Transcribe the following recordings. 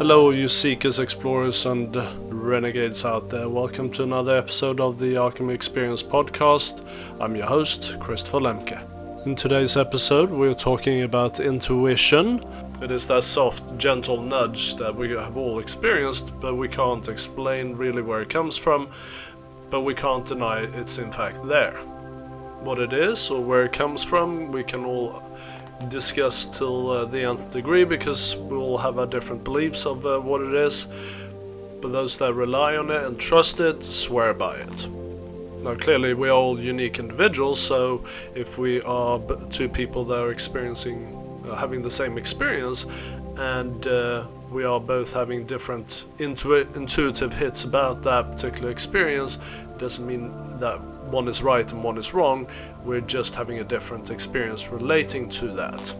Hello, you seekers, explorers, and renegades out there. Welcome to another episode of the Alchemy Experience podcast. I'm your host, Christopher Lemke. In today's episode, we're talking about intuition. It is that soft, gentle nudge that we have all experienced, but we can't explain really where it comes from, but we can't deny it's in fact there. What it is or where it comes from, we can all discuss till uh, the nth degree because we all have our different beliefs of uh, what it is. But those that rely on it and trust it swear by it. Now, clearly, we're all unique individuals, so if we are two people that are experiencing, uh, having the same experience, and uh, we are both having different intu- intuitive hits about that particular experience, doesn't mean that one is right and one is wrong. We're just having a different experience relating to that.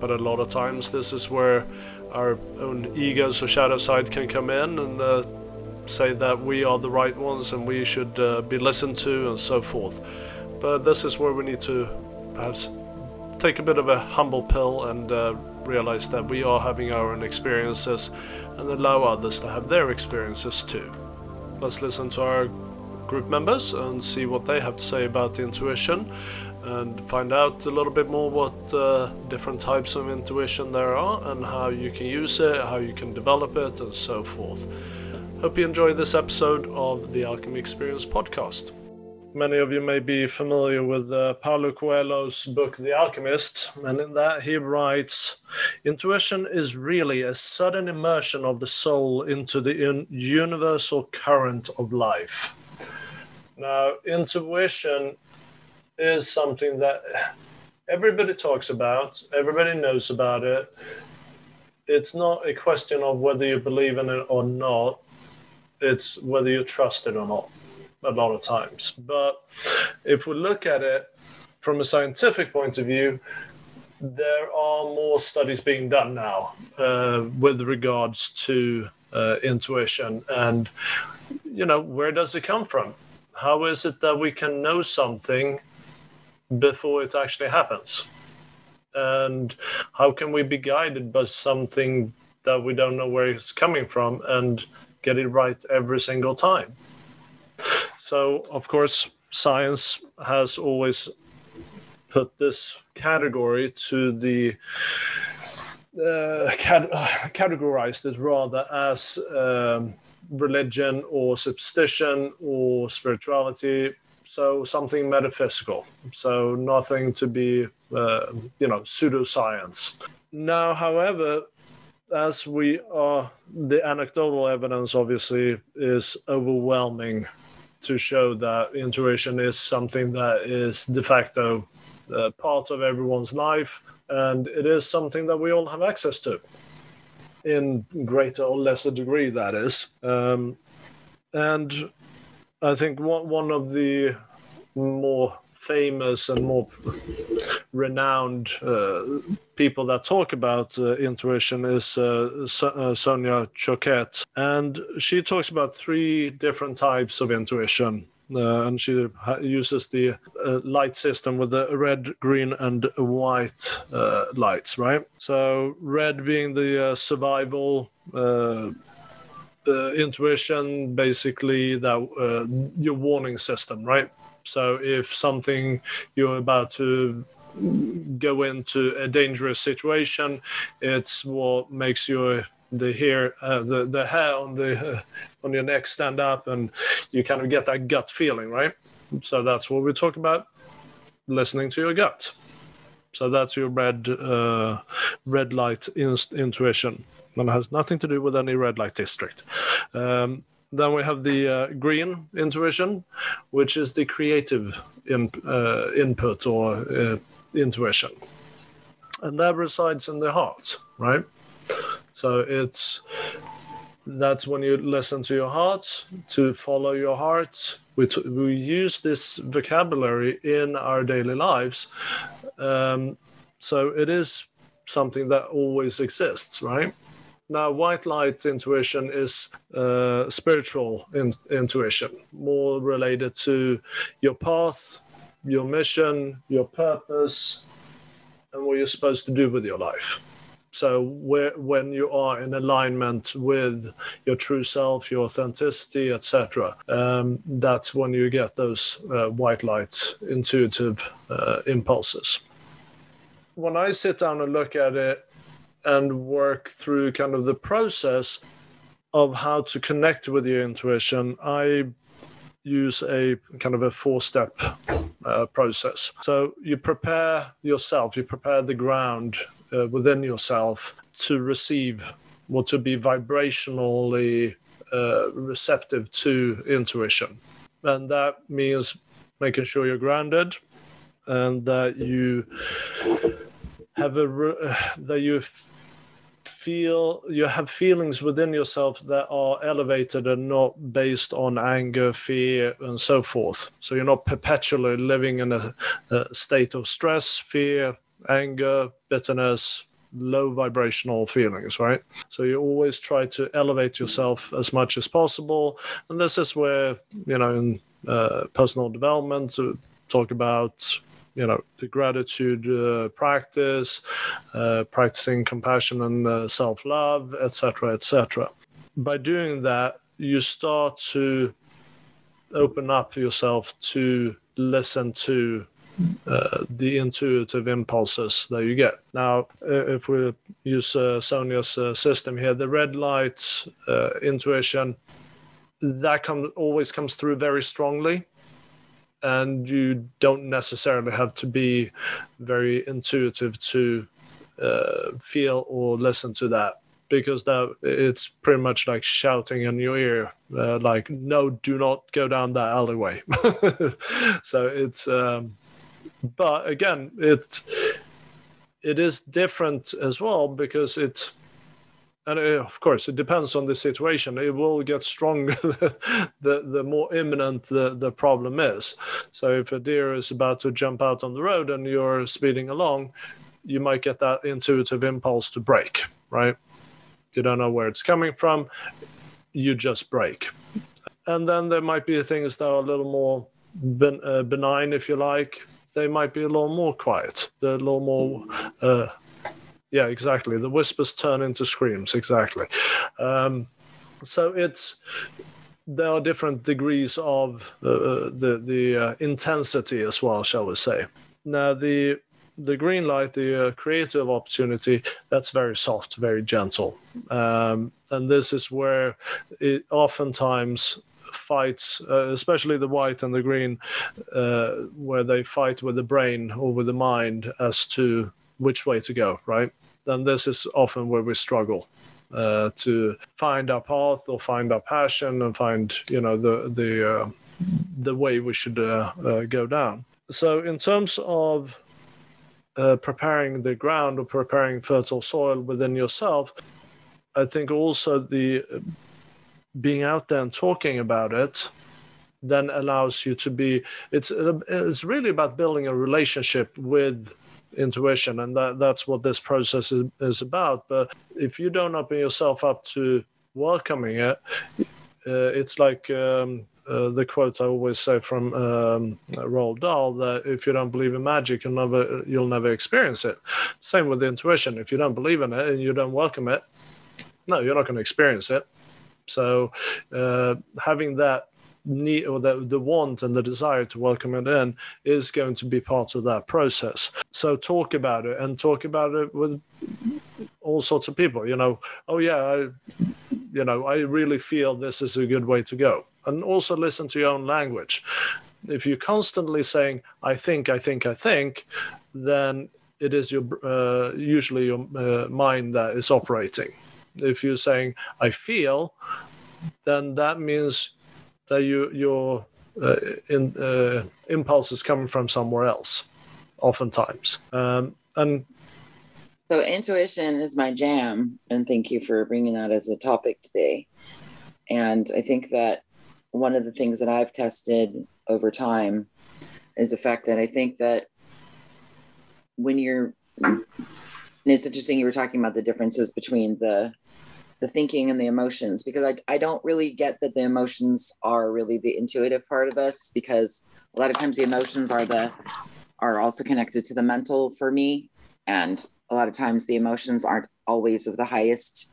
But a lot of times, this is where our own egos or shadow side can come in and uh, say that we are the right ones and we should uh, be listened to and so forth. But this is where we need to perhaps take a bit of a humble pill and uh, realize that we are having our own experiences and allow others to have their experiences too. Let's listen to our group members and see what they have to say about intuition and find out a little bit more what uh, different types of intuition there are and how you can use it, how you can develop it, and so forth. Hope you enjoy this episode of the Alchemy Experience podcast. Many of you may be familiar with uh, Paulo Coelho's book, The Alchemist, and in that he writes Intuition is really a sudden immersion of the soul into the un- universal current of life. Now, intuition is something that everybody talks about, everybody knows about it. It's not a question of whether you believe in it or not, it's whether you trust it or not, a lot of times. But if we look at it from a scientific point of view, there are more studies being done now uh, with regards to uh, intuition and you know where does it come from how is it that we can know something before it actually happens? And how can we be guided by something that we don't know where it's coming from and get it right every single time? So, of course, science has always put this category to the uh, cat- categorized it rather as um, religion or superstition or spirituality. So something metaphysical. So nothing to be uh, you know pseudoscience. Now however as we are the anecdotal evidence obviously is overwhelming to show that intuition is something that is de facto uh, part of everyone's life. And it is something that we all have access to in greater or lesser degree, that is. Um, and I think one, one of the more famous and more renowned uh, people that talk about uh, intuition is uh, uh, Sonia Choquette. And she talks about three different types of intuition. Uh, and she uses the uh, light system with the red, green, and white uh, lights, right? So, red being the uh, survival uh, uh, intuition, basically that your warning system, right? So, if something you're about to go into a dangerous situation, it's what makes your the hair uh, the the hair on the uh, on your neck stand up and you kind of get that gut feeling right? So that's what we talk about listening to your gut. So that's your red uh, red light in- intuition. And it has nothing to do with any red light district. Um, then we have the uh, green intuition which is the creative in, uh, input or uh, intuition. And that resides in the heart right so it's that's when you listen to your heart to follow your heart. We, t- we use this vocabulary in our daily lives. Um, so it is something that always exists, right? Now, white light intuition is uh, spiritual in- intuition, more related to your path, your mission, your purpose, and what you're supposed to do with your life. So when you are in alignment with your true self, your authenticity, etc., um, that's when you get those uh, white light intuitive uh, impulses. When I sit down and look at it and work through kind of the process of how to connect with your intuition, I use a kind of a four step uh, process. So you prepare yourself, you prepare the ground uh, within yourself to receive or to be vibrationally uh, receptive to intuition. And that means making sure you're grounded and that you have a that you feel you have feelings within yourself that are elevated and not based on anger fear and so forth so you're not perpetually living in a, a state of stress fear anger bitterness low vibrational feelings right? So you always try to elevate yourself as much as possible. And this is where you know in uh, personal development talk about you know the gratitude uh, practice uh, practicing compassion and uh, self-love etc etc by doing that you start to open up yourself to listen to uh, the intuitive impulses that you get. Now, if we use uh, Sonia's uh, system here, the red light intuition, that comes always comes through very strongly and you don't necessarily have to be very intuitive to feel or listen to that because that it's pretty much like shouting in your ear uh, like no do not go down that alleyway so it's um, but again it's it is different as well because it and uh, of course it depends on the situation. It will get stronger the the more imminent the the problem is. So if a deer is about to jump out on the road and you're speeding along you might get that intuitive impulse to brake right? You don't know where it's coming from. You just brake. And then there might be things that are a little more uh, benign if you like they might be a little more quiet they're a little more uh, yeah, exactly. The whispers turn into screams. Exactly. Um, so it's there are different degrees of uh, the the uh, intensity as well, shall we say? Now the the green light, the uh, creative opportunity, that's very soft, very gentle, um, and this is where it oftentimes fights, uh, especially the white and the green, uh, where they fight with the brain or with the mind as to which way to go, right? Then this is often where we struggle uh, to find our path or find our passion and find, you know, the the uh, the way we should uh, uh go down. So, in terms of preparing the ground or preparing fertile soil within yourself, I think also the being out there and talking about it then allows you to be it's it's really about building a relationship with intuition and that that's what this process is, is about but if you don't open yourself up to welcoming it uh, it's like um, uh, the quote I always say from um, Roald Dahl that if you don't believe in magic, you'll never you'll never experience it. Same with intuition. If you don't believe in it and you don't welcome it, no, you're not going to experience it. So uh, having that need or the, the want and the desire to welcome it in is going to be part of that process. So talk about it and talk about it with all sorts of people you know oh yeah I, you know i really feel this is a good way to go. And also listen to your own language. If you're constantly saying i think i think i think then it is your uh, usually your uh, mind that is operating if you're saying i feel then that means that you your uh, in, uh, impulses coming from somewhere else, oftentimes. Um, and so intuition is my jam, and thank you for bringing that as a topic today. And I think that one of the things that I've tested over time is the fact that I think that when you're, and it's interesting you were talking about the differences between the the thinking and the emotions because I, I don't really get that the emotions are really the intuitive part of us because a lot of times the emotions are the are also connected to the mental for me. And a lot of times the emotions aren't always of the highest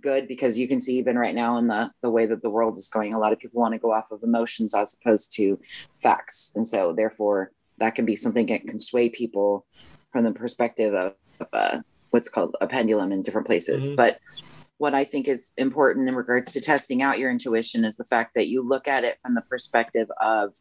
good because you can see even right now in the the way that the world is going a lot of people want to go off of emotions as opposed to facts. And so therefore that can be something that can sway people from the perspective of, of uh, what's called a pendulum in different places mm-hmm. but what i think is important in regards to testing out your intuition is the fact that you look at it from the perspective of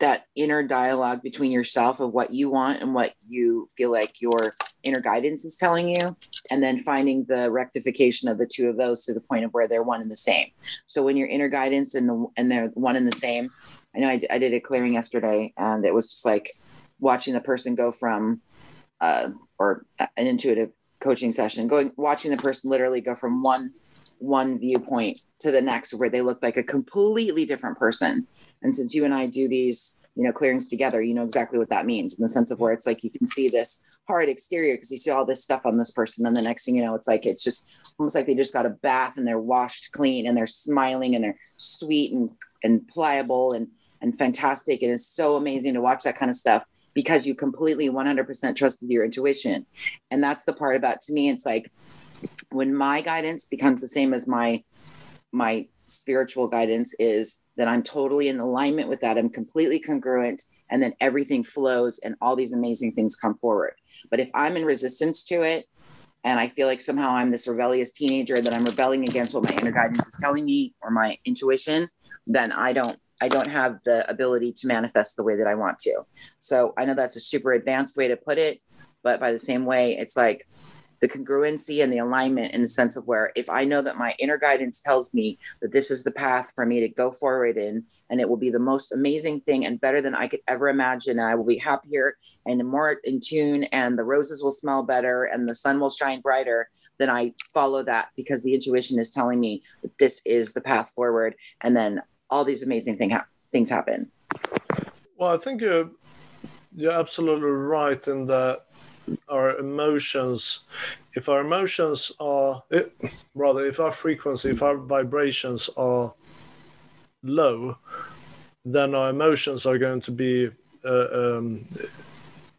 that inner dialogue between yourself of what you want and what you feel like your inner guidance is telling you and then finding the rectification of the two of those to the point of where they're one and the same so when your inner guidance and the and they're one and the same i know i, I did a clearing yesterday and it was just like watching the person go from uh, or an intuitive coaching session going watching the person literally go from one one viewpoint to the next where they look like a completely different person and since you and I do these, you know, clearings together, you know exactly what that means in the sense of where it's like you can see this hard exterior because you see all this stuff on this person. And the next thing you know, it's like it's just almost like they just got a bath and they're washed clean and they're smiling and they're sweet and, and pliable and and fantastic. And it's so amazing to watch that kind of stuff because you completely 100% trusted your intuition. And that's the part about to me, it's like when my guidance becomes the same as my my spiritual guidance is that I'm totally in alignment with that. I'm completely congruent. And then everything flows and all these amazing things come forward. But if I'm in resistance to it, and I feel like somehow I'm this rebellious teenager that I'm rebelling against what my inner guidance is telling me or my intuition, then I don't I don't have the ability to manifest the way that I want to. So I know that's a super advanced way to put it, but by the same way, it's like the congruency and the alignment in the sense of where if I know that my inner guidance tells me that this is the path for me to go forward in, and it will be the most amazing thing and better than I could ever imagine, and I will be happier and more in tune, and the roses will smell better and the sun will shine brighter, then I follow that because the intuition is telling me that this is the path forward, and then all these amazing thing ha- things happen. Well, I think you're, you're absolutely right in that our emotions if our emotions are it, rather if our frequency if our vibrations are low then our emotions are going to be uh, um,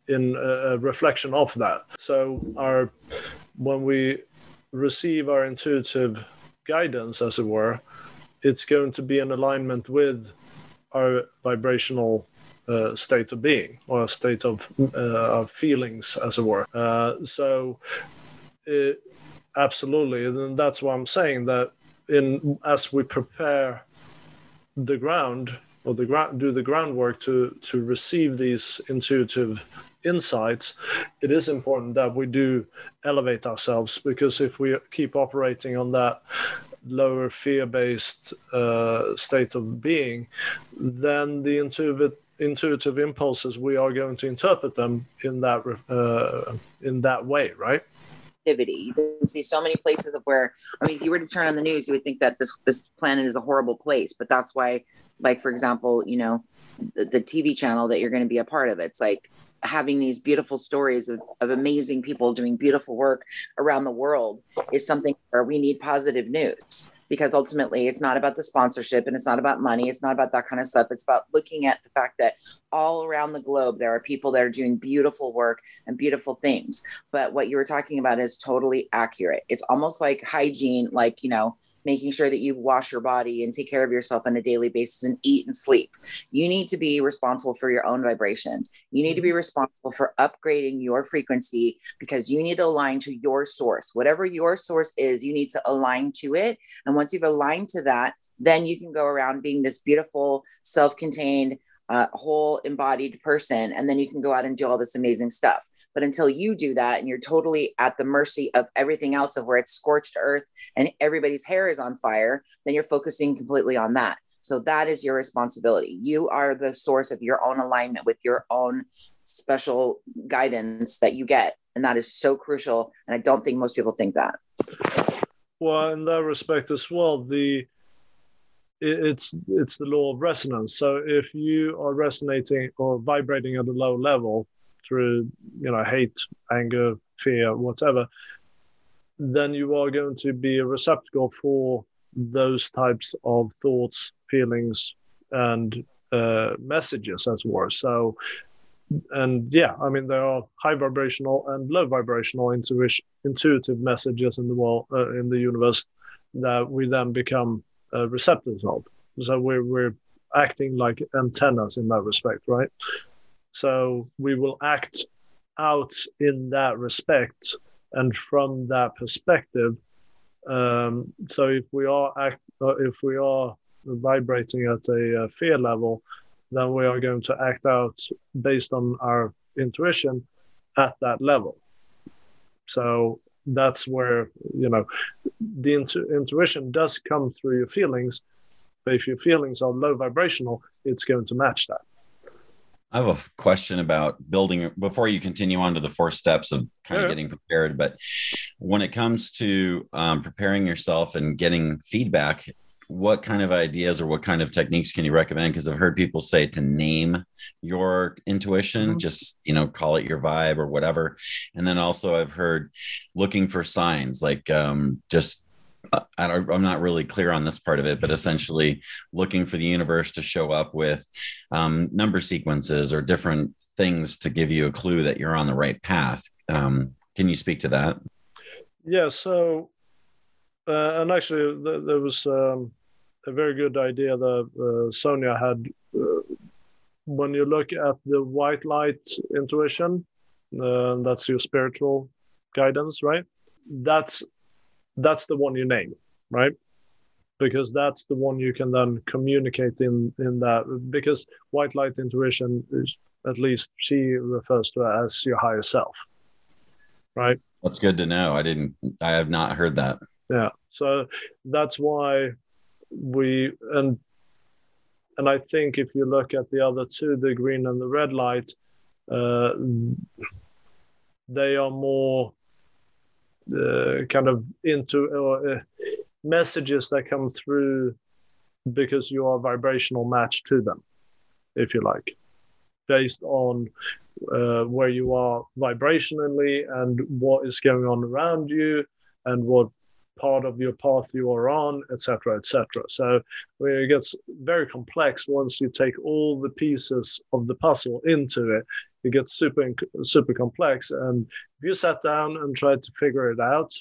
in a reflection of that so our when we receive our intuitive guidance as it were it's going to be in alignment with our vibrational uh, state of being or state of, uh, feelings, as it were. Uh, so, it, absolutely, and that's why I'm saying that in as we prepare the ground or the ground do the groundwork to to receive these intuitive insights, it is important that we do elevate ourselves because if we keep operating on that lower fear-based uh, state of being, then the intuitive intuitive impulses, we are going to interpret them in that uh, in that way, right? You can see so many places of where I mean, if you were to turn on the news, you would think that this this planet is a horrible place. But that's why, like for example, you know, the, the TV channel that you're going to be a part of, it's like having these beautiful stories of, of amazing people doing beautiful work around the world is something where we need positive news because ultimately it's not about the sponsorship and it's not about money. It's not about that kind of stuff. It's about looking at the fact that all around the globe, there are people that are doing beautiful work and beautiful things. But what you were talking about is totally accurate. It's almost like hygiene, like, you know, making sure that you wash your body and take care of yourself on a daily basis and eat and sleep. You need to be responsible for your own vibrations. You need to be mm-hmm. responsible for upgrading your frequency because you need to align to your source. Whatever your source is, you need to align to it. And once you've aligned to that, then you can go around being this beautiful, self contained, uh, whole embodied person. And then you can go out and do all this amazing stuff. But until you do that and you're totally at the mercy of everything else of where it's scorched earth and everybody's hair is on fire, then you're focusing completely on that. So that is your responsibility. You are the source of your own alignment with your own special guidance that you get. And that is so crucial. And I don't think most people think that. Well, in that respect as well, the it's it's the law of resonance. So if you are resonating or vibrating at a low level, through you know hate anger fear whatever then you are going to be a receptacle for those types of thoughts feelings and uh, messages as well so and yeah, I mean there are high vibrational and low vibrational intuition, intuitive messages in the world uh, in the universe that we then become uh, receptors of. So we're we're acting like antennas in that respect, right? So we will act out in that respect, and from that perspective. Um, so if we are act, uh, if we are vibrating at a uh, fear level, then we are going to act out based on our intuition at that level. So that's where you know the intu- intuition does come through your feelings, but if your feelings are low vibrational, it's going to match that. I have a question about building before you continue on to the four steps of kind yeah. of getting prepared. But when it comes to um, preparing yourself and getting feedback, what kind of ideas or what kind of techniques can you recommend? Because I've heard people say to name your intuition, mm-hmm. just you know, call it your vibe or whatever. And then also I've heard looking for signs, like um, just I am not really clear on this part of it, but essentially looking for the universe to show up with um, number sequences or different things to give you a clue that you're on the right path. Um, can you speak to that? Yeah. So, uh, and actually, th- there was um, a very good idea that uh, Sonia had. Uh, when you look at the white light intuition, uh, that's your spiritual guidance, right? That's that's the one you name, right? Because that's the one you can then communicate in in that. Because white light intuition is at least she refers to it as your higher self, right? That's good to know. I didn't. I have not heard that. Yeah. So that's why we and and I think if you look at the other two, the green and the red light, uh, they are more kind of into uh, messages that come through because you are vibrational match to them, if you like, based on uh, where you are vibrationally and what is going on around you and what part of your path you are on, etc., etc. So it gets very complex once you take all the pieces of the puzzle into it. It gets super super complex, and if you sat down and tried to figure it out,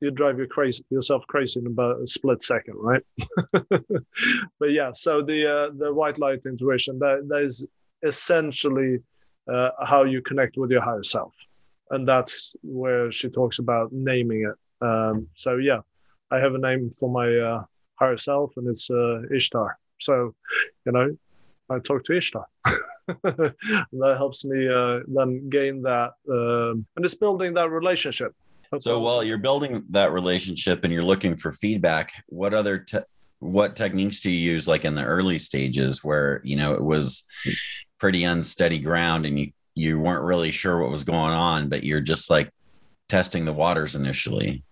you'd drive your crazy, yourself crazy in about a split second, right? but yeah, so the uh, the white light intuition that, that is essentially uh, how you connect with your higher self, and that's where she talks about naming it um, so yeah, I have a name for my uh, higher self, and it's uh, Ishtar. So, you know, I talk to Ishtar. that helps me uh, then gain that, um, and it's building that relationship. That's so while you're building that relationship and you're looking for feedback, what other te- what techniques do you use, like in the early stages, where you know it was pretty unsteady ground and you you weren't really sure what was going on, but you're just like testing the waters initially?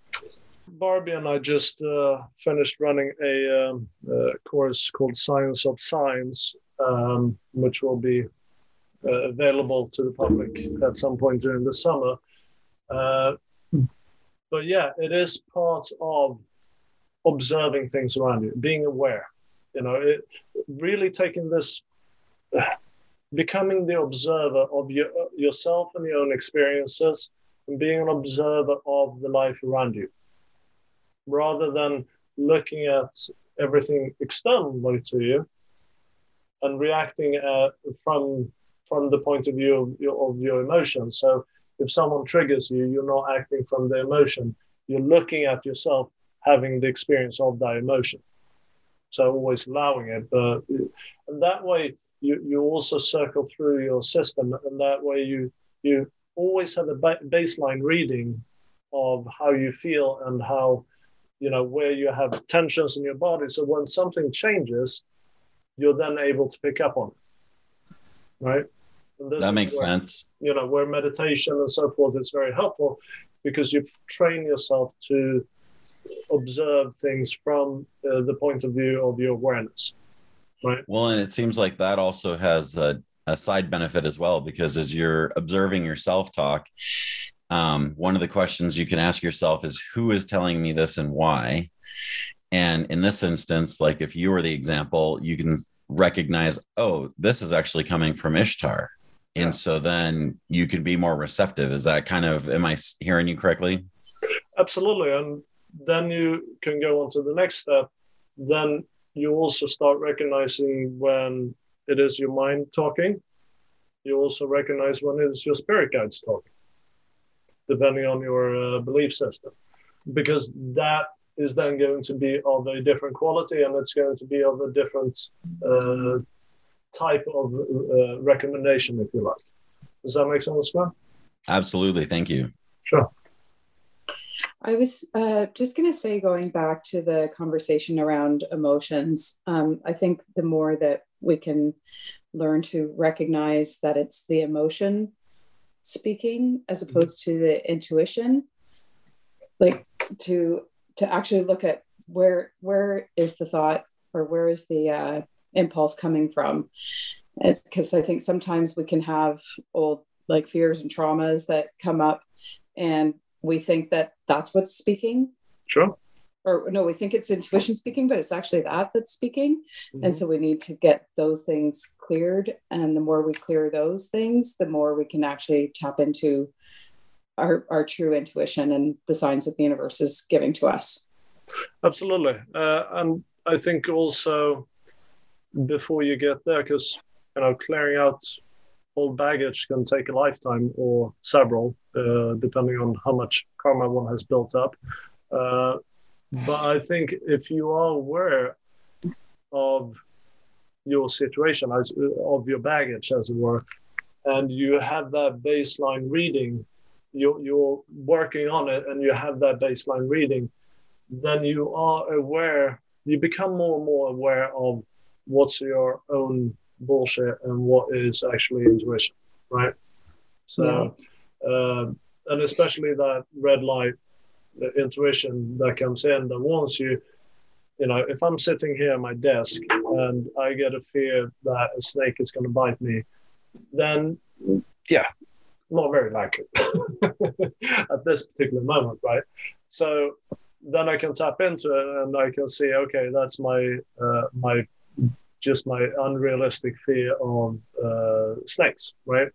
Barbie and I just uh, finished running a, um, a, course called Science of Signs, um, which will be uh, available to the public at some point during the summer. Uh, but yeah, it is part of observing things around you, being aware. You know, it, really taking this, becoming the observer of your, yourself and your own experiences, and being an observer of the life around you rather than looking at everything externally to you and reacting uh, from from the point of view of your, of your emotions. So if someone triggers you, you're not acting from the emotion. You're looking at yourself having the experience of that emotion. So always allowing it, but and that way you, you also circle through your system, and that way you you always have a ba- baseline reading of how you feel and how you know where you have tensions in your body. So when something changes you're then able to pick up on it right? That makes where, sense. you know where meditation and so forth is very helpful because you train yourself to observe things from uh, the point of view of your awareness right? Well and it seems like that also has a, a side benefit as well because as you're observing your self-talk um, one of the questions you can ask yourself is who is telling me this and why? And in this instance like if you were the example you can recognize oh this is actually coming from ishtar. And so then you can be more receptive. Is that kind of am i hearing you correctly? Absolutely. And then you can go on to the next step. Then you also start recognizing when it is your mind talking you also recognize when it is your spirit guides talking depending on your uh, belief system because that is then going to be of a different quality and it's going to be of a different uh, type of uh, recommendation, if you like. Does that make sense, man? Absolutely. Thank you. Sure. I was uh, just going to say, going back to the conversation around emotions, um, I think the more that we can learn to recognize that it's the emotion speaking as mm-hmm. opposed mm-hmm. to the intuition, like to to actually look at where where is the thought or where is the uh, impulse coming from because i think sometimes we can have old like fears and traumas that come up and we think that that's what's speaking sure or no we think it's intuition speaking but it's actually that that's speaking mm-hmm. and so we need to get those things cleared and the more we clear those things the more we can actually tap into our, our true intuition and the signs that the universe is giving to us. Absolutely. Uh, and I think also before you get there, because you know, clearing out old baggage can take a lifetime or several, uh, depending on how much karma one has built up. Uh, but I think if you are aware of your situation, as, of your baggage, as it were, and you have that baseline reading you, you're working on it and you have that baseline reading, then you are aware, you become more and more aware of what's your own bullshit and what is actually intuition, right? So, yeah. uh, and especially that red light, intuition that comes in that warns you, you know, if I'm sitting here at my desk and I get a fear that a snake is going to bite me, then yeah, not very likely at this particular moment, right? So then I can tap into it and I can see, okay, that's my uh, my just my unrealistic fear of uh, snakes, right?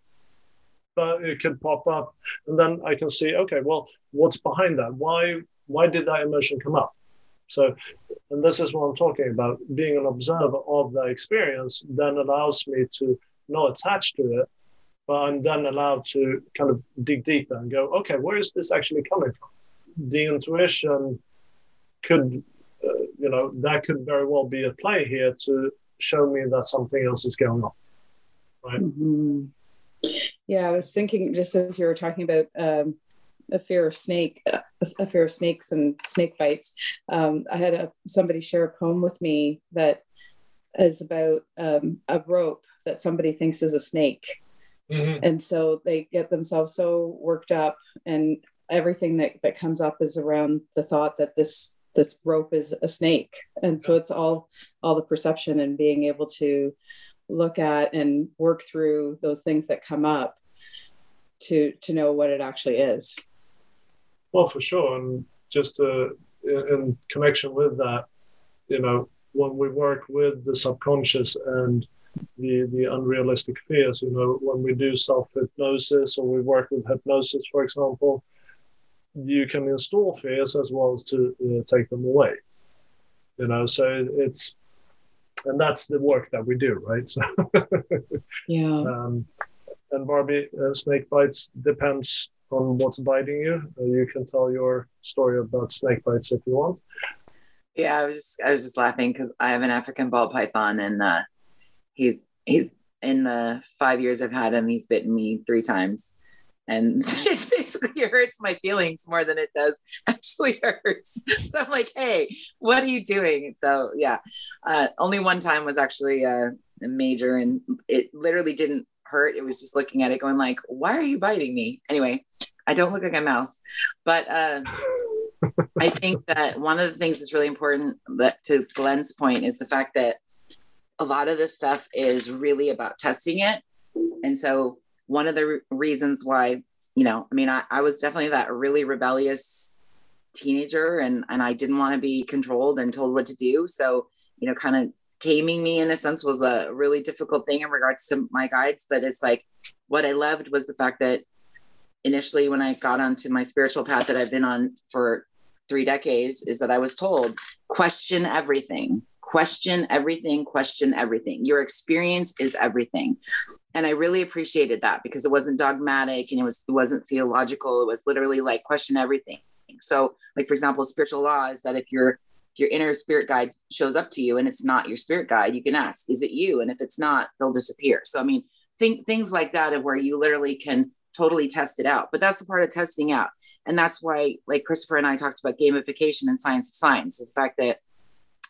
But it could pop up, and then I can see, okay, well, what's behind that? Why why did that emotion come up? So, and this is what I'm talking about. Being an observer of that experience then allows me to not attach to it, but I'm then allowed to kind of dig deeper and go, okay, where is this actually coming from? The intuition could, uh, you know, that could very well be a play here to show me that something else is going on. Right. Mm-hmm. Yeah, I was thinking just as you were talking about um, a fear of snake, a fear of snakes and snake bites. Um, I had a, somebody share a poem with me that is about um, a rope that somebody thinks is a snake Mm-hmm. And so they get themselves so worked up and everything that, that comes up is around the thought that this this rope is a snake. And so it's all all the perception and being able to look at and work through those things that come up to to know what it actually is. Well, for sure. And just in, in connection with that, you know, when we work with the subconscious and the the unrealistic fears. You know, when we do self hypnosis or we work with hypnosis, for example, you can install fears as well as to uh, take them away. You know, so it's and that's the work that we do, right? So yeah. Um, and Barbie, uh, snake bites depends on what's biting you. Uh, you can tell your story about snake bites if you want. Yeah, I was just, I was just laughing because I have an African ball python, and uh, he's he's in the five years I've had him, he's bitten me three times. And it basically hurts my feelings more than it does actually hurts. So I'm like, hey, what are you doing? So yeah, uh, only one time was actually uh, major, and it literally didn't hurt. It was just looking at it, going like, why are you biting me? Anyway, I don't look like a mouse, but uh, I think that one of the things that's really important that to Glenn's point is the fact that a lot of this stuff is really about testing it. And so one of the re- reasons why, you know, I mean, I, I was definitely that really rebellious teenager and, and I didn't want to be controlled and told what to do. So, you know, kind of taming me in a sense was a really difficult thing in regards to my guides. But it's like, what I loved was the fact that initially when I got onto my spiritual path that I've been on for three decades is that I was told question everything, question everything, question everything. Your experience is everything. And I really appreciated that because it wasn't dogmatic and it was it wasn't theological. It was literally like question everything. So, like for example, spiritual law is that if your your inner spirit guide shows up to you and it's not your spirit guide, you can ask, is it you? And if it's not, they'll disappear. So I mean, think things like that of where you literally can totally test it out. But that's the part of testing out. And that's why, like Christopher and I talked about gamification and Science of Signs, the fact that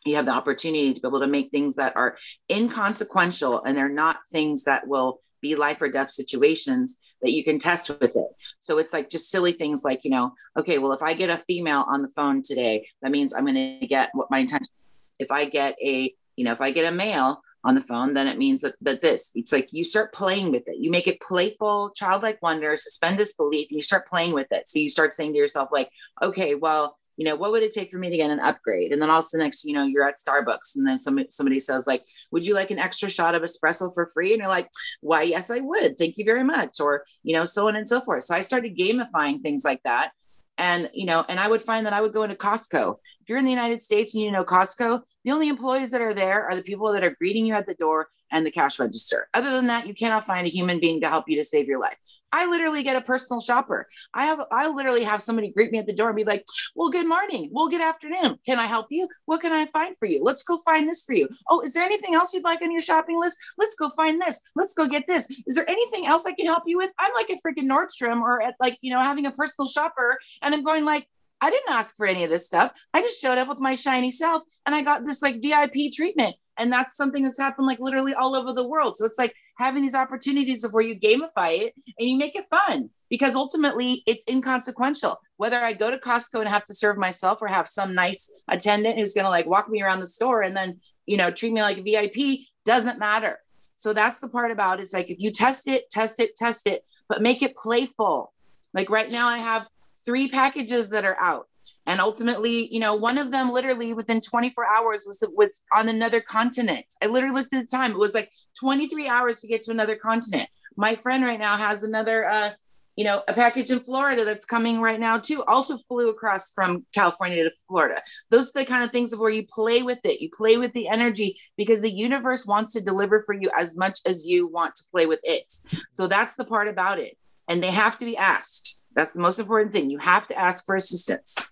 you have the opportunity to be able to make things that are inconsequential and they're not things that will be life or death situations that you can test with it. So it's like just silly things like, you know, okay, well, if I get a female on the phone today, that means I'm going to get what my intention. If I get a, you know, if I get a male, on the phone, then it means that, that this, it's like you start playing with it. You make it playful, childlike wonder, suspend disbelief, and you start playing with it. So you start saying to yourself, like, okay, well, you know, what would it take for me to get an upgrade? And then also next, you know, you're at Starbucks and then somebody, somebody says like, would you like an extra shot of espresso for free? And you're like, why, yes, I would. Thank you very much. Or, you know, so on and so forth. So I started gamifying things like that. And, you know, and I would find that I would go into Costco. If you're in the United States and you know Costco, the only employees that are there are the people that are greeting you at the door and the cash register. Other than that, you cannot find a human being to help you to save your life. I literally get a personal shopper. I have I literally have somebody greet me at the door and be like, "Well, good morning. Well, good afternoon. Can I help you? What can I find for you? Let's go find this for you. Oh, is there anything else you'd like on your shopping list? Let's go find this. Let's go get this. Is there anything else I can help you with? I'm like at freaking Nordstrom or at like, you know, having a personal shopper and I'm going like, I didn't ask for any of this stuff. I just showed up with my shiny self and I got this like VIP treatment. And that's something that's happened like literally all over the world. So it's like having these opportunities of where you gamify it and you make it fun because ultimately it's inconsequential. Whether I go to Costco and have to serve myself or have some nice attendant who's going to like walk me around the store and then, you know, treat me like a VIP doesn't matter. So that's the part about it's like if you test it, test it, test it, but make it playful. Like right now, I have three packages that are out. And ultimately, you know, one of them literally within 24 hours was was on another continent. I literally looked at the time; it was like 23 hours to get to another continent. My friend right now has another, uh, you know, a package in Florida that's coming right now too. Also flew across from California to Florida. Those are the kind of things of where you play with it. You play with the energy because the universe wants to deliver for you as much as you want to play with it. So that's the part about it, and they have to be asked that's the most important thing. You have to ask for assistance.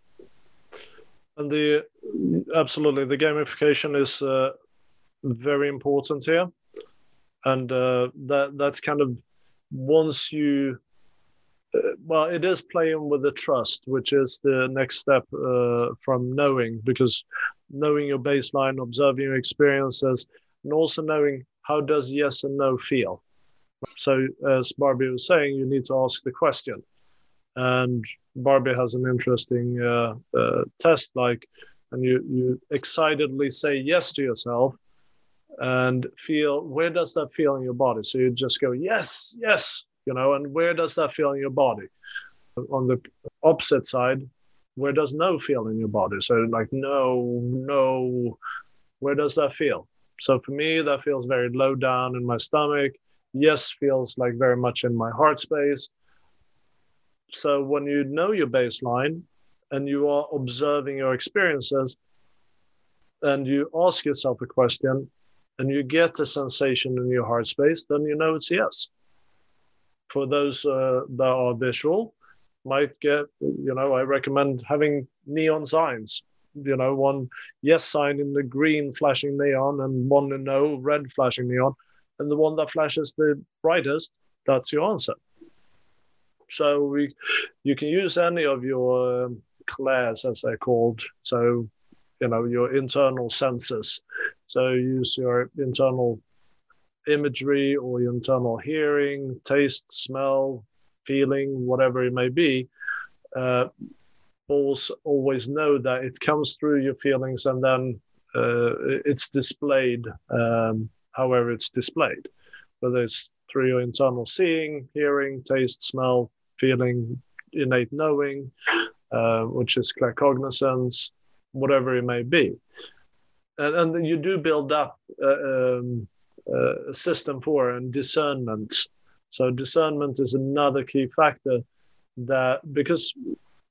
And the absolutely the gamification is uh, very important here, and uh, that that's kind of once you uh, well, it is playing with the trust, which is the next step uh, from knowing, because knowing your baseline, observing your experiences, and also knowing how does yes and no feel. So, as Barbie was saying, you need to ask the question and Barbie has an interesting uh, uh, test like, and you you excitedly say yes to yourself, and feel where does that feel in your body? So you just go yes, yes, you know, and where does that feel in your body? On the opposite side, where does no feel in your body? So like no, no, where does that feel? So for me, that feels very low down in my stomach. Yes feels like very much in my heart space so when you know your baseline and you are observing your experiences and you ask yourself a question and you get a sensation in your heart space, then you know it's yes. For those uh, that are visual, might get, you know, I recommend having neon signs. You know, one yes sign in the green flashing neon and one no red flashing neon. And the one that flashes the brightest, that's your answer. So we, you can use any of your um, clairs, as they're called. So, you know, your internal senses. So use your internal imagery or your internal hearing, taste, smell, feeling, whatever it may be. Uh, always, always know that it comes through your feelings and then uh, it's displayed um, however it's displayed, whether it's through your internal seeing, hearing, taste, smell, feeling, innate knowing, uh, which is claircognizance, whatever it may be. And, and you do build up uh, um, uh, a system for and discernment So discernment is another key factor that because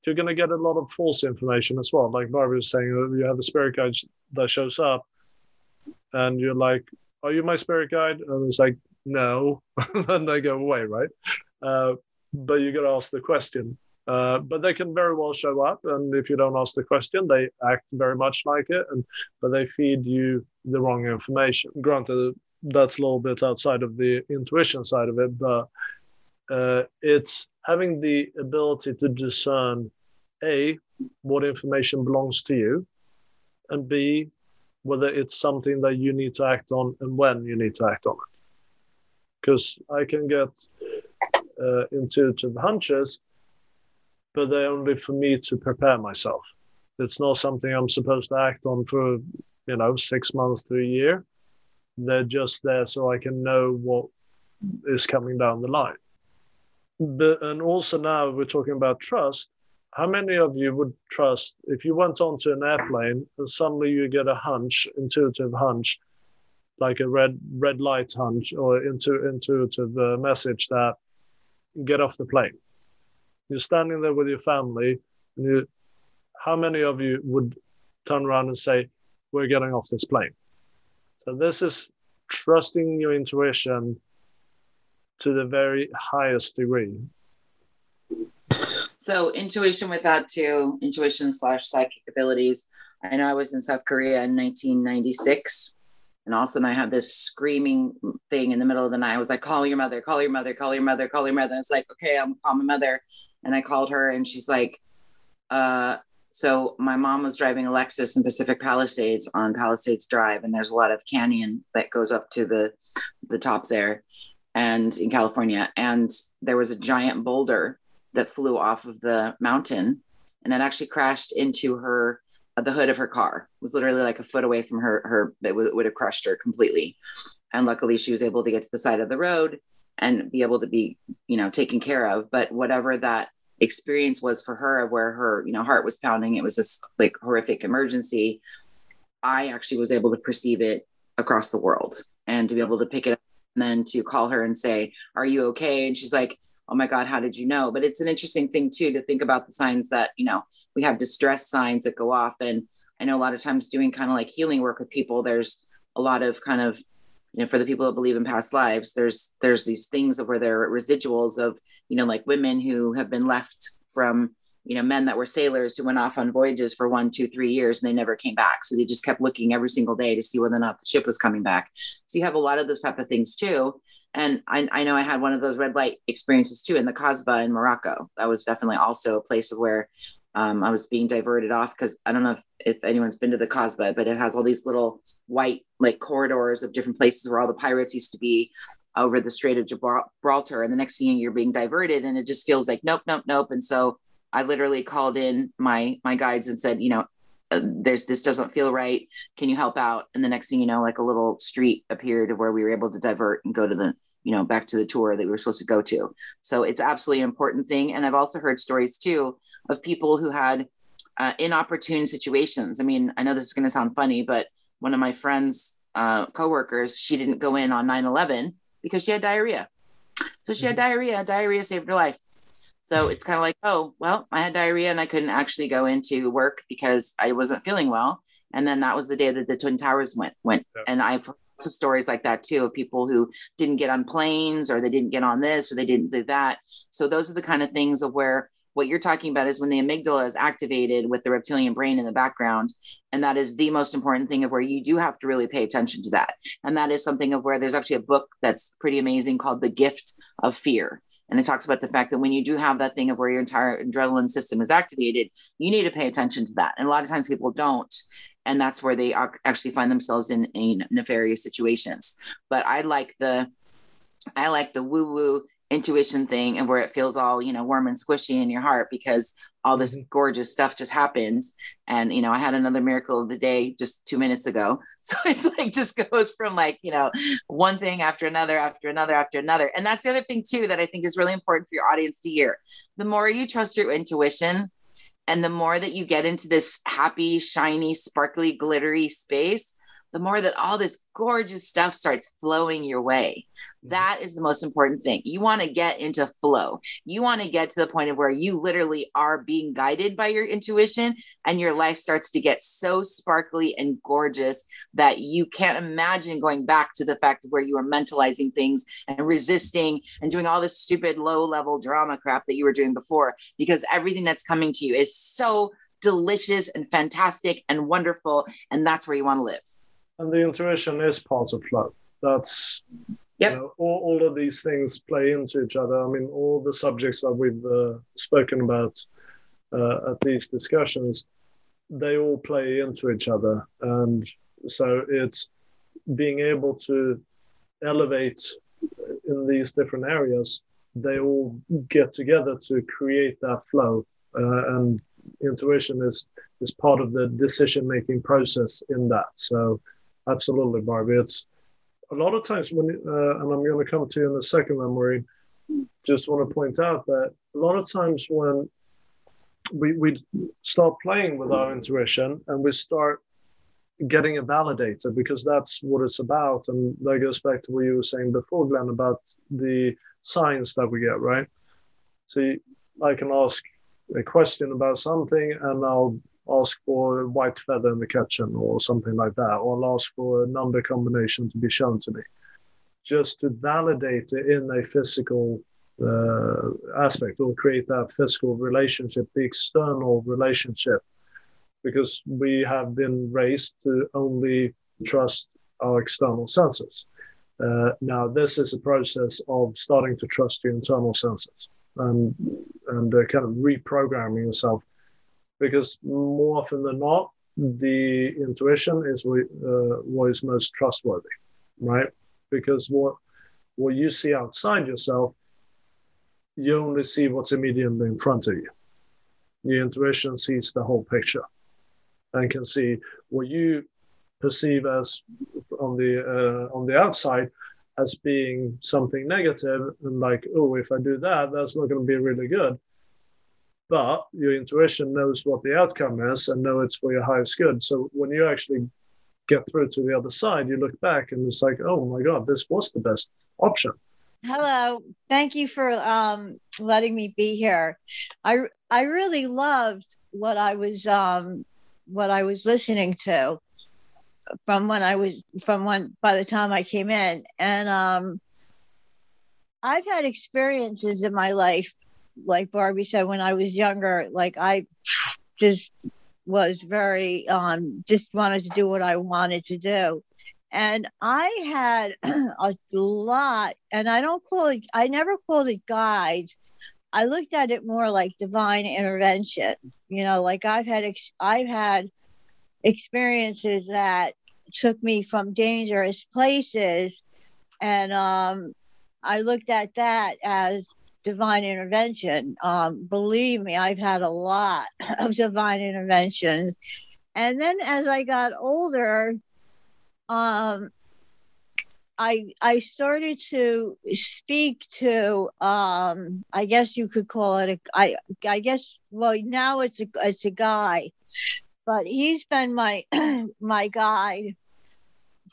you're going to get a lot of false information as well. Like Barbara was saying, you have a spirit guide that shows up, and you're like, "Are you my spirit guide?" And it's like, "No," and they go away, right? Uh, but you got to ask the question. Uh, but they can very well show up, and if you don't ask the question, they act very much like it, and but they feed you the wrong information. Granted, that's a little bit outside of the intuition side of it, but uh, it's having the ability to discern a what information belongs to you, and b whether it's something that you need to act on and when you need to act on it. Because I can get uh, intuitive hunches, but they're only for me to prepare myself. It's not something I'm supposed to act on for, you know, six months to a year. They're just there so I can know what is coming down the line. But, and also now we're talking about trust. How many of you would trust if you went onto an airplane and suddenly you get a hunch, intuitive hunch, like a red red light hunch or intu, intuitive uh, message that get off the plane? You're standing there with your family, and you, how many of you would turn around and say, "We're getting off this plane"? So this is trusting your intuition to the very highest degree. So intuition with that too, intuition slash psychic abilities. I know I was in South Korea in 1996. And all of a sudden I had this screaming thing in the middle of the night. I was like, call your mother, call your mother, call your mother, call your mother. I was like, okay, I'm call my mother. And I called her and she's like, uh, so my mom was driving a Lexus in Pacific Palisades on Palisades Drive, and there's a lot of canyon that goes up to the the top there, and in California, and there was a giant boulder that flew off of the mountain, and it actually crashed into her Uh, the hood of her car. Was literally like a foot away from her. Her it would, would have crushed her completely, and luckily she was able to get to the side of the road and be able to be you know taken care of. But whatever that experience was for her where her you know heart was pounding it was this like horrific emergency i actually was able to perceive it across the world and to be able to pick it up and then to call her and say are you okay and she's like oh my god how did you know but it's an interesting thing too to think about the signs that you know we have distress signs that go off and i know a lot of times doing kind of like healing work with people there's a lot of kind of you know for the people that believe in past lives there's there's these things where there are residuals of you know, like women who have been left from, you know, men that were sailors who went off on voyages for one, two, three years and they never came back. So they just kept looking every single day to see whether or not the ship was coming back. So you have a lot of those type of things too. And I, I know I had one of those red light experiences too in the Kasbah in Morocco. That was definitely also a place of where um, I was being diverted off because I don't know if, if anyone's been to the Kasbah, but it has all these little white like corridors of different places where all the pirates used to be over the Strait of Gibraltar, and the next thing you're being diverted, and it just feels like nope, nope, nope. And so I literally called in my my guides and said, you know, uh, there's this doesn't feel right. Can you help out? And the next thing you know, like a little street appeared where we were able to divert and go to the you know back to the tour that we were supposed to go to. So it's absolutely an important thing. And I've also heard stories too of people who had uh, inopportune situations. I mean, I know this is going to sound funny, but one of my friends, uh, coworkers, she didn't go in on 9 11 because she had diarrhea. So she had mm-hmm. diarrhea. Diarrhea saved her life. So it's kind of like, oh, well, I had diarrhea and I couldn't actually go into work because I wasn't feeling well. And then that was the day that the Twin Towers went went. Yeah. And I've heard of stories like that too of people who didn't get on planes or they didn't get on this or they didn't do that. So those are the kind of things of where what you're talking about is when the amygdala is activated with the reptilian brain in the background. And that is the most important thing of where you do have to really pay attention to that. And that is something of where there's actually a book that's pretty amazing called The Gift of Fear. And it talks about the fact that when you do have that thing of where your entire adrenaline system is activated, you need to pay attention to that. And a lot of times people don't. And that's where they actually find themselves in, in nefarious situations. But I like the I like the woo woo intuition thing and where it feels all you know warm and squishy in your heart because all this mm-hmm. gorgeous stuff just happens. And you know i had another miracle of the day just two minutes ago. So it's like just goes from like you know one thing after another after another after another. And that's the other thing too that i think is really important for your audience to hear. The more you trust your intuition and the more that you get into this happy shiny sparkly glittery space the more that all this gorgeous stuff starts flowing your way. Mm-hmm. That is the most important thing. You want to get into flow. You want to get to the point of where you literally are being guided by your intuition and your life starts to get so sparkly and gorgeous that you can't imagine going back to the fact of where you were mentalizing things and resisting and doing all this stupid low level drama crap that you were doing before because everything that's coming to you is so delicious and fantastic and wonderful and that's where you want to live and the intuition is part of flow. That's Yep. You know, all, all of these things play into each other. I mean, all the subjects that we've uh, spoken about uh, at these discussions, they all play into each other. And so it's being able to elevate in these different areas, they all get together to create that flow. Uh, and intuition is, is part of the decision making process in that. So, absolutely, Barbie. It's a lot of times when, uh, and I'm going to come to you in a second, Marie. Just want to point out that a lot of times when we we start playing with our intuition and we start getting it validated because that's what it's about, and that goes back to what you were saying before, Glenn, about the signs that we get, right? So I can ask a question about something, and I'll ask for a white feather in the kitchen or something like that, or I'll ask for a number combination to be shown to me, just to validate it in a physical uh, aspect or create that physical relationship, the external relationship, because we have been raised to only trust our external senses. Uh, now, this is a process of starting to trust your internal senses and and uh, kind of reprogramming yourself because more often than not, the intuition is what, uh, what is most trustworthy, right? Because what what you see outside yourself, you only see what's immediately in front of you. The intuition sees the whole picture and can see what you perceive as on the uh, on the outside as being something negative and like oh if i do that that's not going to be really good but your intuition knows what the outcome is and know it's for your highest good. So when you actually get through to the other side, you look back and it's like, oh my God, this was the best option. Hello, thank you for um, letting me be here. I I really loved what I was um, what I was listening to from when I was from when by the time I came in, and um, I've had experiences in my life like Barbie said, when I was younger, like I just was very um just wanted to do what I wanted to do. And I had a lot, and I don't call it, I never called it guides. I looked at it more like divine intervention. You know, like I've had, ex- I've had experiences that took me from dangerous places. And um, I looked at that as divine intervention. Um, believe me, I've had a lot of divine interventions. And then as I got older, um, I I started to speak to um, I guess you could call it a I I guess well now it's a it's a guy, but he's been my my guide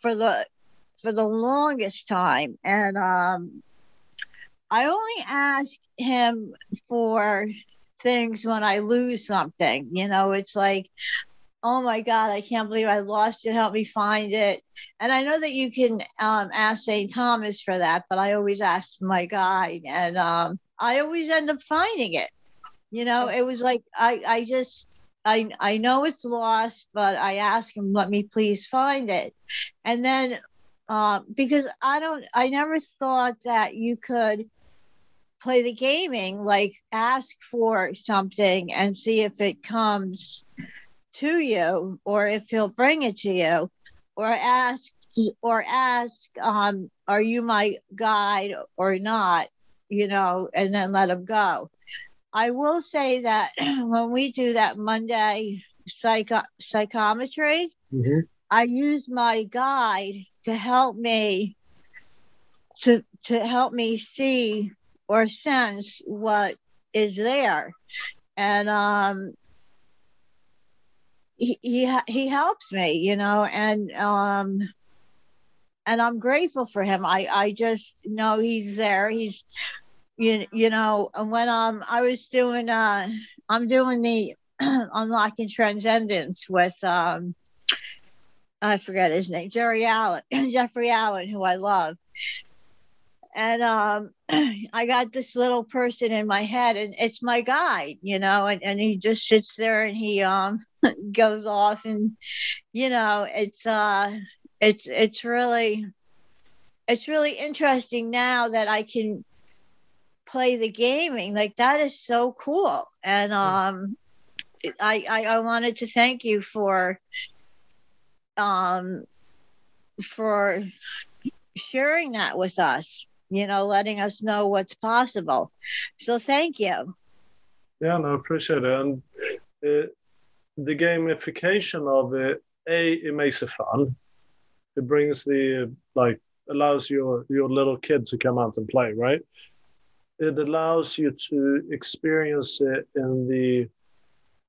for the for the longest time and um I only ask him for things when I lose something. You know, it's like, oh my God, I can't believe I lost it. Help me find it. And I know that you can um, ask St. Thomas for that, but I always ask my guide, and um, I always end up finding it. You know, it was like I, I just I I know it's lost, but I ask him, let me please find it. And then uh, because I don't I never thought that you could play the gaming, like ask for something and see if it comes to you or if he'll bring it to you or ask or ask um are you my guide or not you know and then let him go i will say that when we do that monday psycho psychometry mm-hmm. i use my guide to help me to to help me see or sense what is there. And um, he, he he helps me, you know, and um and I'm grateful for him. I I just know he's there. He's you you know, and when um I was doing uh I'm doing the unlocking transcendence with um I forget his name, Jerry Allen, Jeffrey Allen, who I love. And um, I got this little person in my head, and it's my guide, you know, and, and he just sits there and he um goes off, and you know, it's uh, it's it's really, it's really interesting now that I can play the gaming. Like that is so cool, and um, I I, I wanted to thank you for um, for sharing that with us, you know, letting us know what's possible. So thank you. Yeah, no, appreciate it. And it, the gamification of it, A, it makes it fun. It brings the, like, allows your, your little kid to come out and play, right? It allows you to experience it in the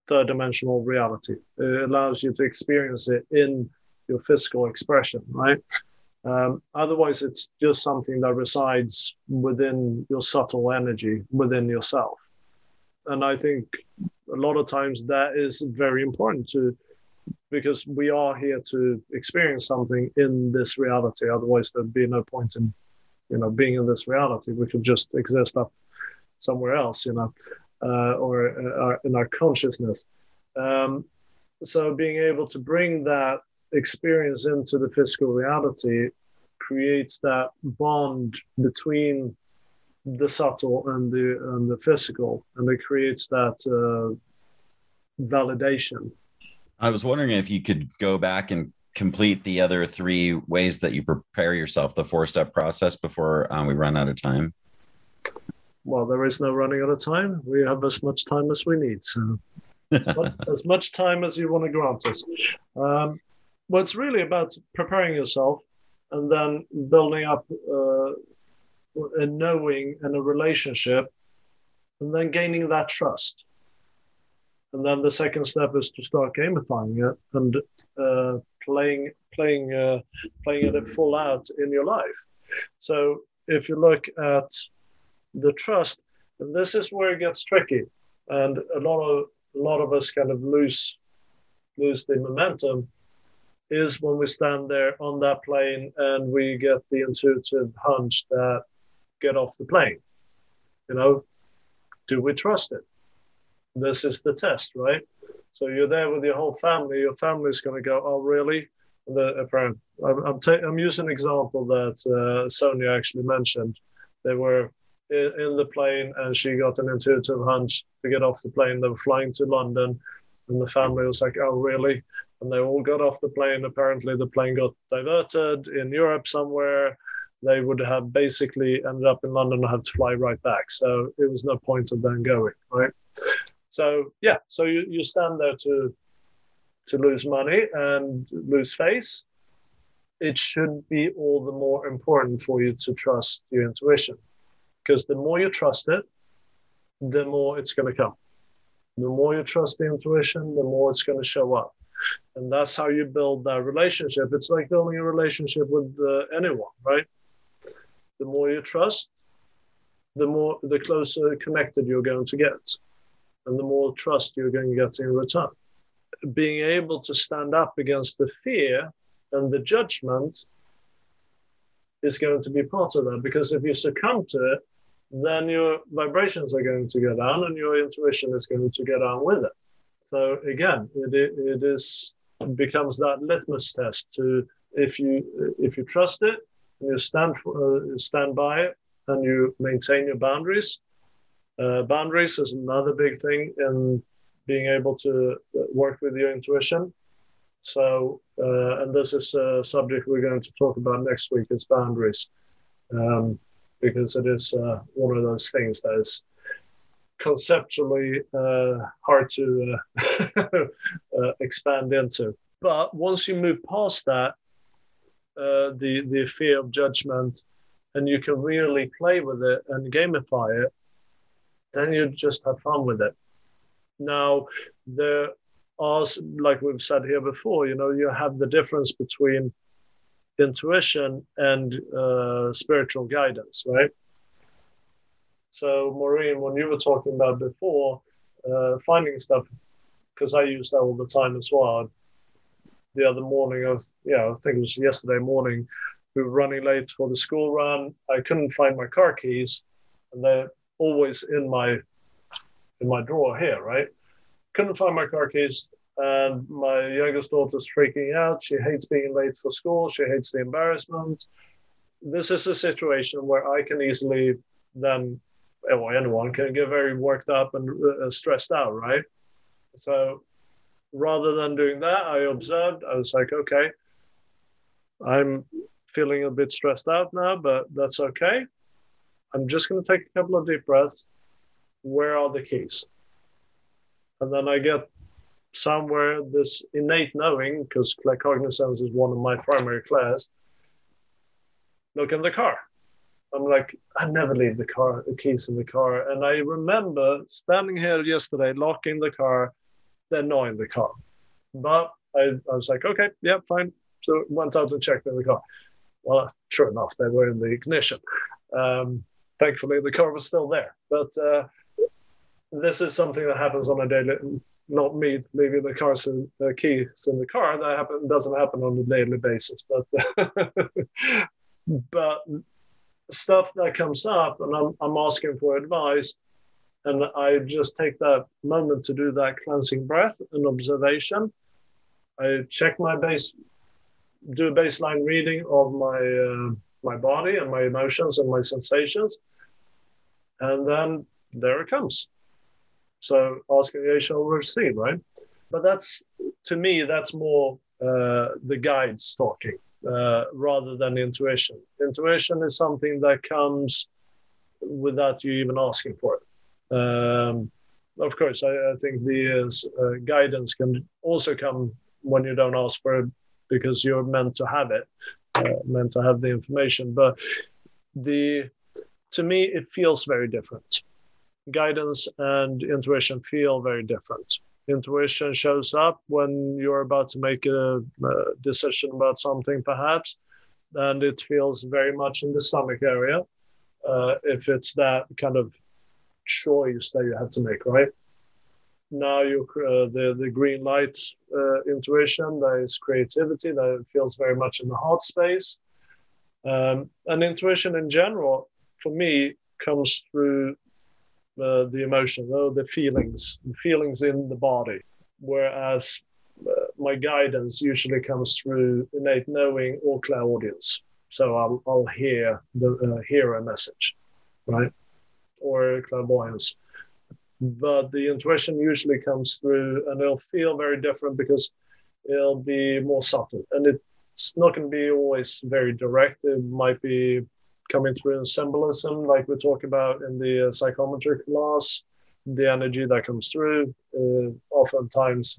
third dimensional reality. It allows you to experience it in your physical expression, right? Um, otherwise, it's just something that resides within your subtle energy, within yourself. And I think a lot of times that is very important to, because we are here to experience something in this reality. Otherwise, there'd be no point in, you know, being in this reality. We could just exist up somewhere else, you know, uh, or uh, in our consciousness. Um, so being able to bring that experience into the physical reality creates that bond between the subtle and the and the physical and it creates that uh, validation. I was wondering if you could go back and complete the other three ways that you prepare yourself the four step process before um, we run out of time. Well there is no running out of time. We have as much time as we need so as much, as much time as you want to grant us. Um, well, it's really about preparing yourself and then building up uh, a knowing and a relationship, and then gaining that trust. And then the second step is to start gamifying it and uh, playing playing uh, playing it full out in your life. So if you look at the trust, and this is where it gets tricky, and a lot of a lot of us kind of lose lose the momentum is when we stand there on that plane and we get the intuitive hunch that get off the plane. You know, do we trust it? This is the test, right? So you're there with your whole family. Your family's going to go, "Oh, really?" The apparent. I'm I'm, ta- I'm using an example that uh, Sonia actually mentioned. They were in, in the plane, and she got an intuitive hunch to get off the plane. They were flying to London, and the family was like, "Oh, really?" And they all got off the plane. Apparently, the plane got diverted in Europe somewhere. They would have basically ended up in London and had to fly right back. So it was no point of them going, right? So yeah, so you, you stand there to to lose money and lose face. It should be all the more important for you to trust your intuition, because the more you trust it, the more it's going to come. The more you trust the intuition, the more it's going to show up and that's how you build that relationship. It's like building a relationship with uh, anyone right? The more you trust the more the closer connected you're going to get and the more trust you're going to get in return. Being able to stand up against the fear and the judgment is going to be part of that because if you succumb to it then your vibrations are going to go down and your intuition is going to go down with it so again, it, it is becomes that litmus test to if you if you trust it you stand uh, stand by it and you maintain your boundaries. Uh, boundaries is another big thing in being able to work with your intuition. So, uh, and this is a subject we're going to talk about next week. It's boundaries, um, because it is uh, one of those things that is conceptually uh, hard to uh, uh, expand into. But once you move past that, uh, the the fear of judgment, and you can really play with it and gamify it, then you just have fun with it. Now, there as like we've said here before, you know, you have the difference between intuition and uh, spiritual guidance, right? So, Maureen, when you were talking about before, uh, finding stuff, because I use that all the time as well. The other morning, of yeah, I think it was yesterday morning, we were running late for the school run. I couldn't find my car keys, and they're always in my in my drawer here, right? Couldn't find my car keys, and my youngest daughter's freaking out. She hates being late for school. She hates the embarrassment. This is a situation where I can easily then, anyone can get very worked up and uh, stressed out, right? So rather than doing that, I observed. I was like, okay, I'm feeling a bit stressed out now, but that's okay. I'm just going to take a couple of deep breaths. Where are the keys? And then I get somewhere this innate knowing, because claircognizance is one of my primary class. Look in the car. I'm like, I never leave the car, the keys in the car. And I remember standing here yesterday, locking the car, then knowing the car. But I, I was like, okay, yeah, fine. So went out and checked in the car. Well, sure enough, they were in the ignition. Um, thankfully, the car was still there. But uh, this is something that happens on a daily not me leaving the cars and uh, keys in the car. That happen, doesn't happen on a daily basis, but but stuff that comes up, and I'm I'm asking for advice, and I just take that moment to do that cleansing breath and observation. I check my base, do a baseline reading of my uh, my body and my emotions and my sensations, and then there it comes so asking the shall receive, right? But that's to me, that's more uh, the guides talking uh, rather than intuition. Intuition is something that comes without you even asking for it. Um, of course, I, I think the uh, guidance can also come when you don't ask for it because you're meant to have it, uh, meant to have the information. But the to me, it feels very different guidance and intuition feel very different. Intuition shows up when you're about to make a, a decision about something, perhaps, and it feels very much in the stomach area. Uh, if it's that kind of choice that you have to make, right? Now you uh, the the green light uh, intuition that is creativity that feels very much in the heart space, um, and intuition in general for me comes through uh, the emotion, or the feelings, the feelings in the body. Whereas uh, my guidance usually comes through innate knowing or clairaudience. So I'll, I'll hear the uh, hear a message, right, or clairvoyance. But the intuition usually comes through, and it'll feel very different because it'll be more subtle, and it's not going to be always very direct. It might be coming through in symbolism, like we talk about in the uh, psychometry class. The energy that comes through uh, oftentimes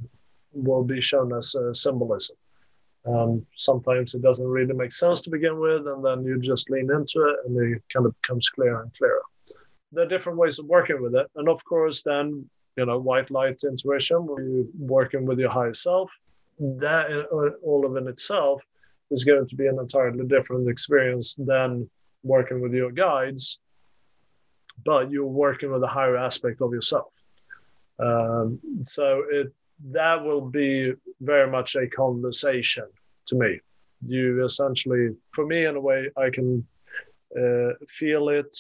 will be shown as uh, symbolism. Um, sometimes it doesn't really make sense to begin with, and then you just lean into it, and it kind of becomes clearer and clearer. There are different ways of working with it, and of course, then you know, white light intuition, where you're working with your higher self. That uh, all of in itself is going to be an entirely different experience than working with your guides, but you're working with a higher aspect of yourself. Um, so it that will be very much a conversation to me. You essentially, for me, in a way, I can uh, feel it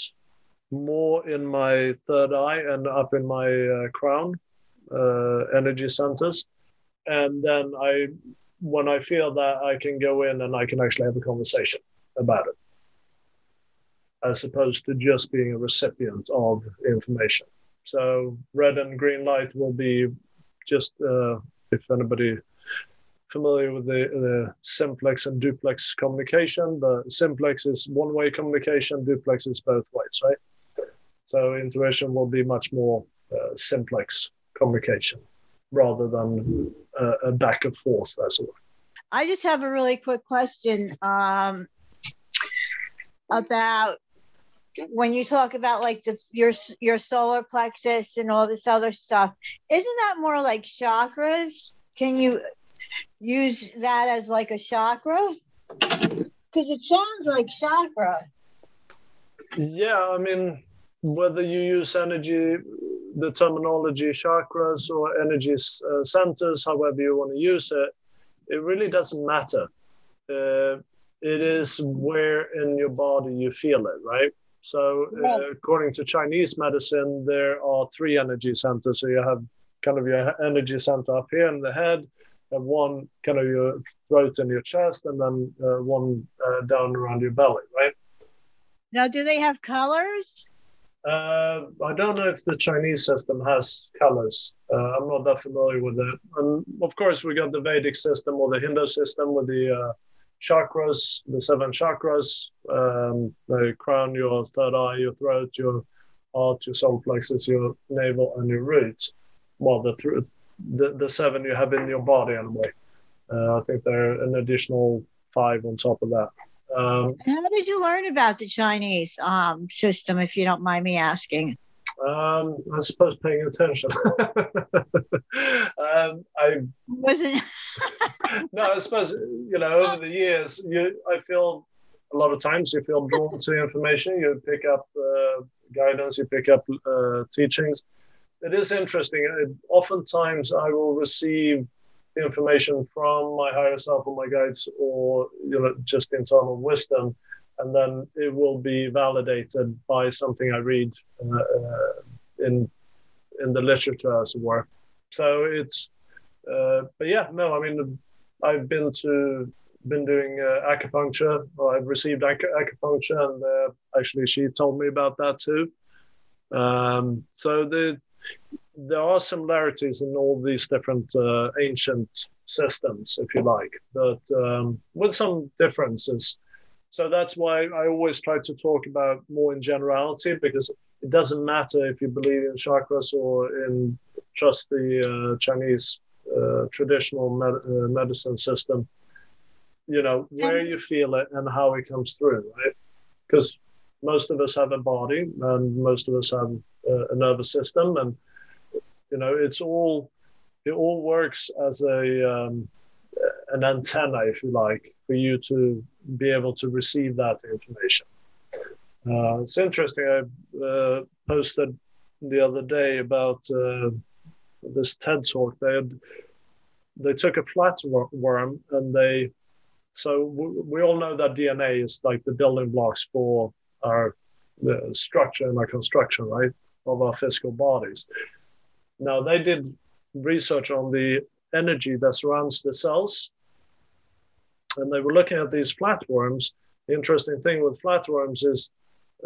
more in my third eye and up in my uh, crown uh, energy centers, and then I, when I feel that, I can go in and I can actually have a conversation about it as opposed to just being a recipient of information. So red and green light will be just uh, if anybody familiar with the, simplex and duplex communication. The simplex is one-way communication, duplex is both ways, right? So intuition will be much more uh, simplex communication rather than uh, a back and forth, as it were. I just have a really quick question um, about when you talk about like the, your your solar plexus and all this other stuff, isn't that more like chakras? Can you use that as like a chakra? Because it sounds like chakra. Yeah, I mean, whether you use energy, the terminology chakras or energy uh, centers, however you want to use it, it really doesn't matter. Uh, it is where in your body you feel it, right? So, uh, according to Chinese medicine, there are three energy centers. So, you have kind of your energy center up here in the head, and one kind of your throat and your chest, and then uh, one uh, down around your belly, right? Now, do they have colors? Uh, I don't know if the Chinese system has colors. Uh, I'm not that familiar with it. And of course, we got the Vedic system or the Hindu system with the uh, chakras, the seven chakras, um, the crown, your third eye, your throat, your heart, your solar plexus, your navel, and your root. Well, the th- the, the seven you have in your body anyway. Uh, I think there are an additional five on top of that. Um, How did you learn about the Chinese um, system, if you don't mind me asking? Um, I suppose paying attention. um, I wasn't. no, I suppose you know over the years, you I feel a lot of times you feel drawn to information. You pick up uh, guidance, you pick up uh, teachings. It is interesting. It, oftentimes, I will receive information from my higher self or my guides, or you know, just internal wisdom and then it will be validated by something I read uh, uh, in in the literature, as it were. So it's, uh, but yeah, no, I mean, I've been to been doing uh, acupuncture. I've received ac- acupuncture, and uh, actually, she told me about that too. Um, so the there are similarities in all these different uh, ancient systems, if you like, but um, with some differences. So that's why I always try to talk about more in generality because it doesn't matter if you believe in chakras or in just the uh, Chinese uh, traditional med- uh, medicine system. You know, where you feel it and how it comes through, right? Because most of us have a body and most of us have uh, a nervous system, and you know, it's all it all works as a um, an antenna, if you like, for you to be able to receive that information. Uh, it's interesting. I uh, posted the other day about uh, this TED talk. They had they took a flatworm and they so we, all know that DNA is like the building blocks for our the structure and our construction, right, of our physical bodies. Now they did research on the energy that surrounds the cells and they were looking at these flatworms. The interesting thing with flatworms is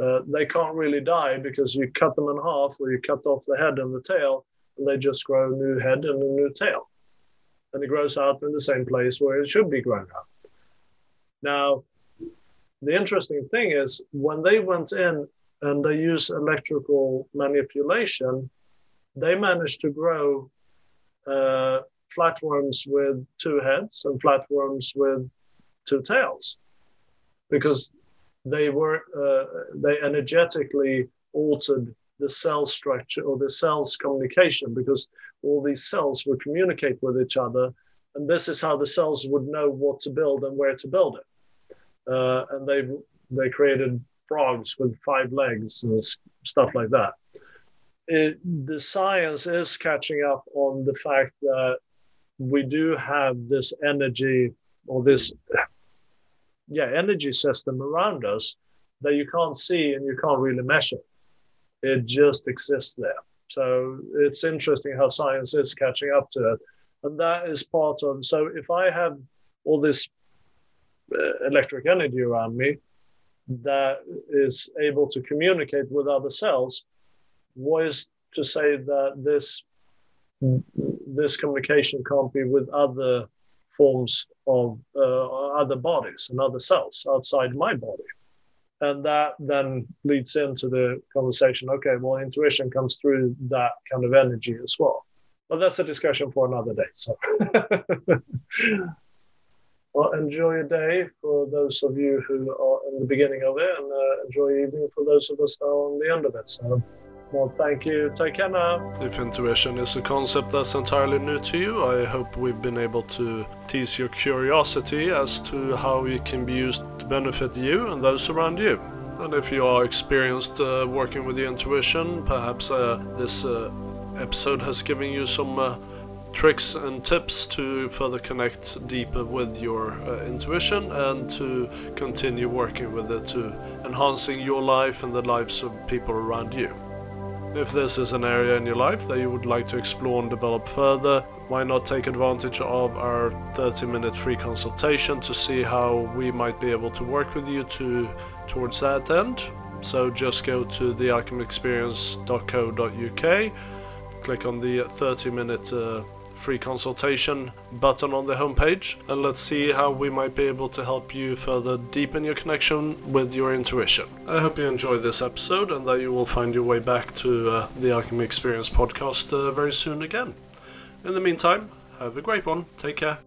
uh, they can't really die because you cut them in half or you cut off the head and the tail, they just grow a new head and a new tail. And it grows out in the same place where it should be growing out. Now, the interesting thing is when they went in and they used electrical manipulation, they managed to grow uh, flatworms with two heads and flatworms with two tails because they were uh, they energetically altered the cell structure or the cell's communication because all these cells would communicate with each other. And this is how the cells would know what to build and where to build it. Uh, and they they created frogs with five legs and stuff like that. It, the science is catching up on the fact that we do have this energy or this yeah energy system around us that you can't see and you can't really measure it just exists there so it's interesting how science is catching up to it and that is part of so if i have all this uh, electric energy around me that is able to communicate with other cells what is to say that this this communication can't be with other forms of uh, other bodies and other cells outside my body. And that then leads into the conversation okay, well, intuition comes through that kind of energy as well. But that's a discussion for another day. So. well, enjoy your day for those of you who are in the beginning of it, and uh, enjoy evening for those of us that are on the end of it. So, well, thank you. Take care now. If intuition is a concept that's entirely new to you, I hope we've been able to tease your curiosity as to how it can be used to benefit you and those around you. And if you are experienced uh, working with the intuition, perhaps uh, this uh, episode has given you some uh, tricks and tips to further connect deeper with your uh, intuition and to continue working with it to enhancing your life and the lives of people around you. If this is an area in your life that you would like to explore and develop further, why not take advantage of our 30 minute free consultation to see how we might be able to work with you to towards that end? So just go to thealchemyexperience.co.uk, click on the 30 minute uh, free consultation button on the homepage and let's see how we might be able to help you further deepen your connection with your intuition. I hope you enjoyed this episode and that you will find your way back to uh, the Alchemy Experience podcast uh, very soon again. In the meantime, have a great one. Take care.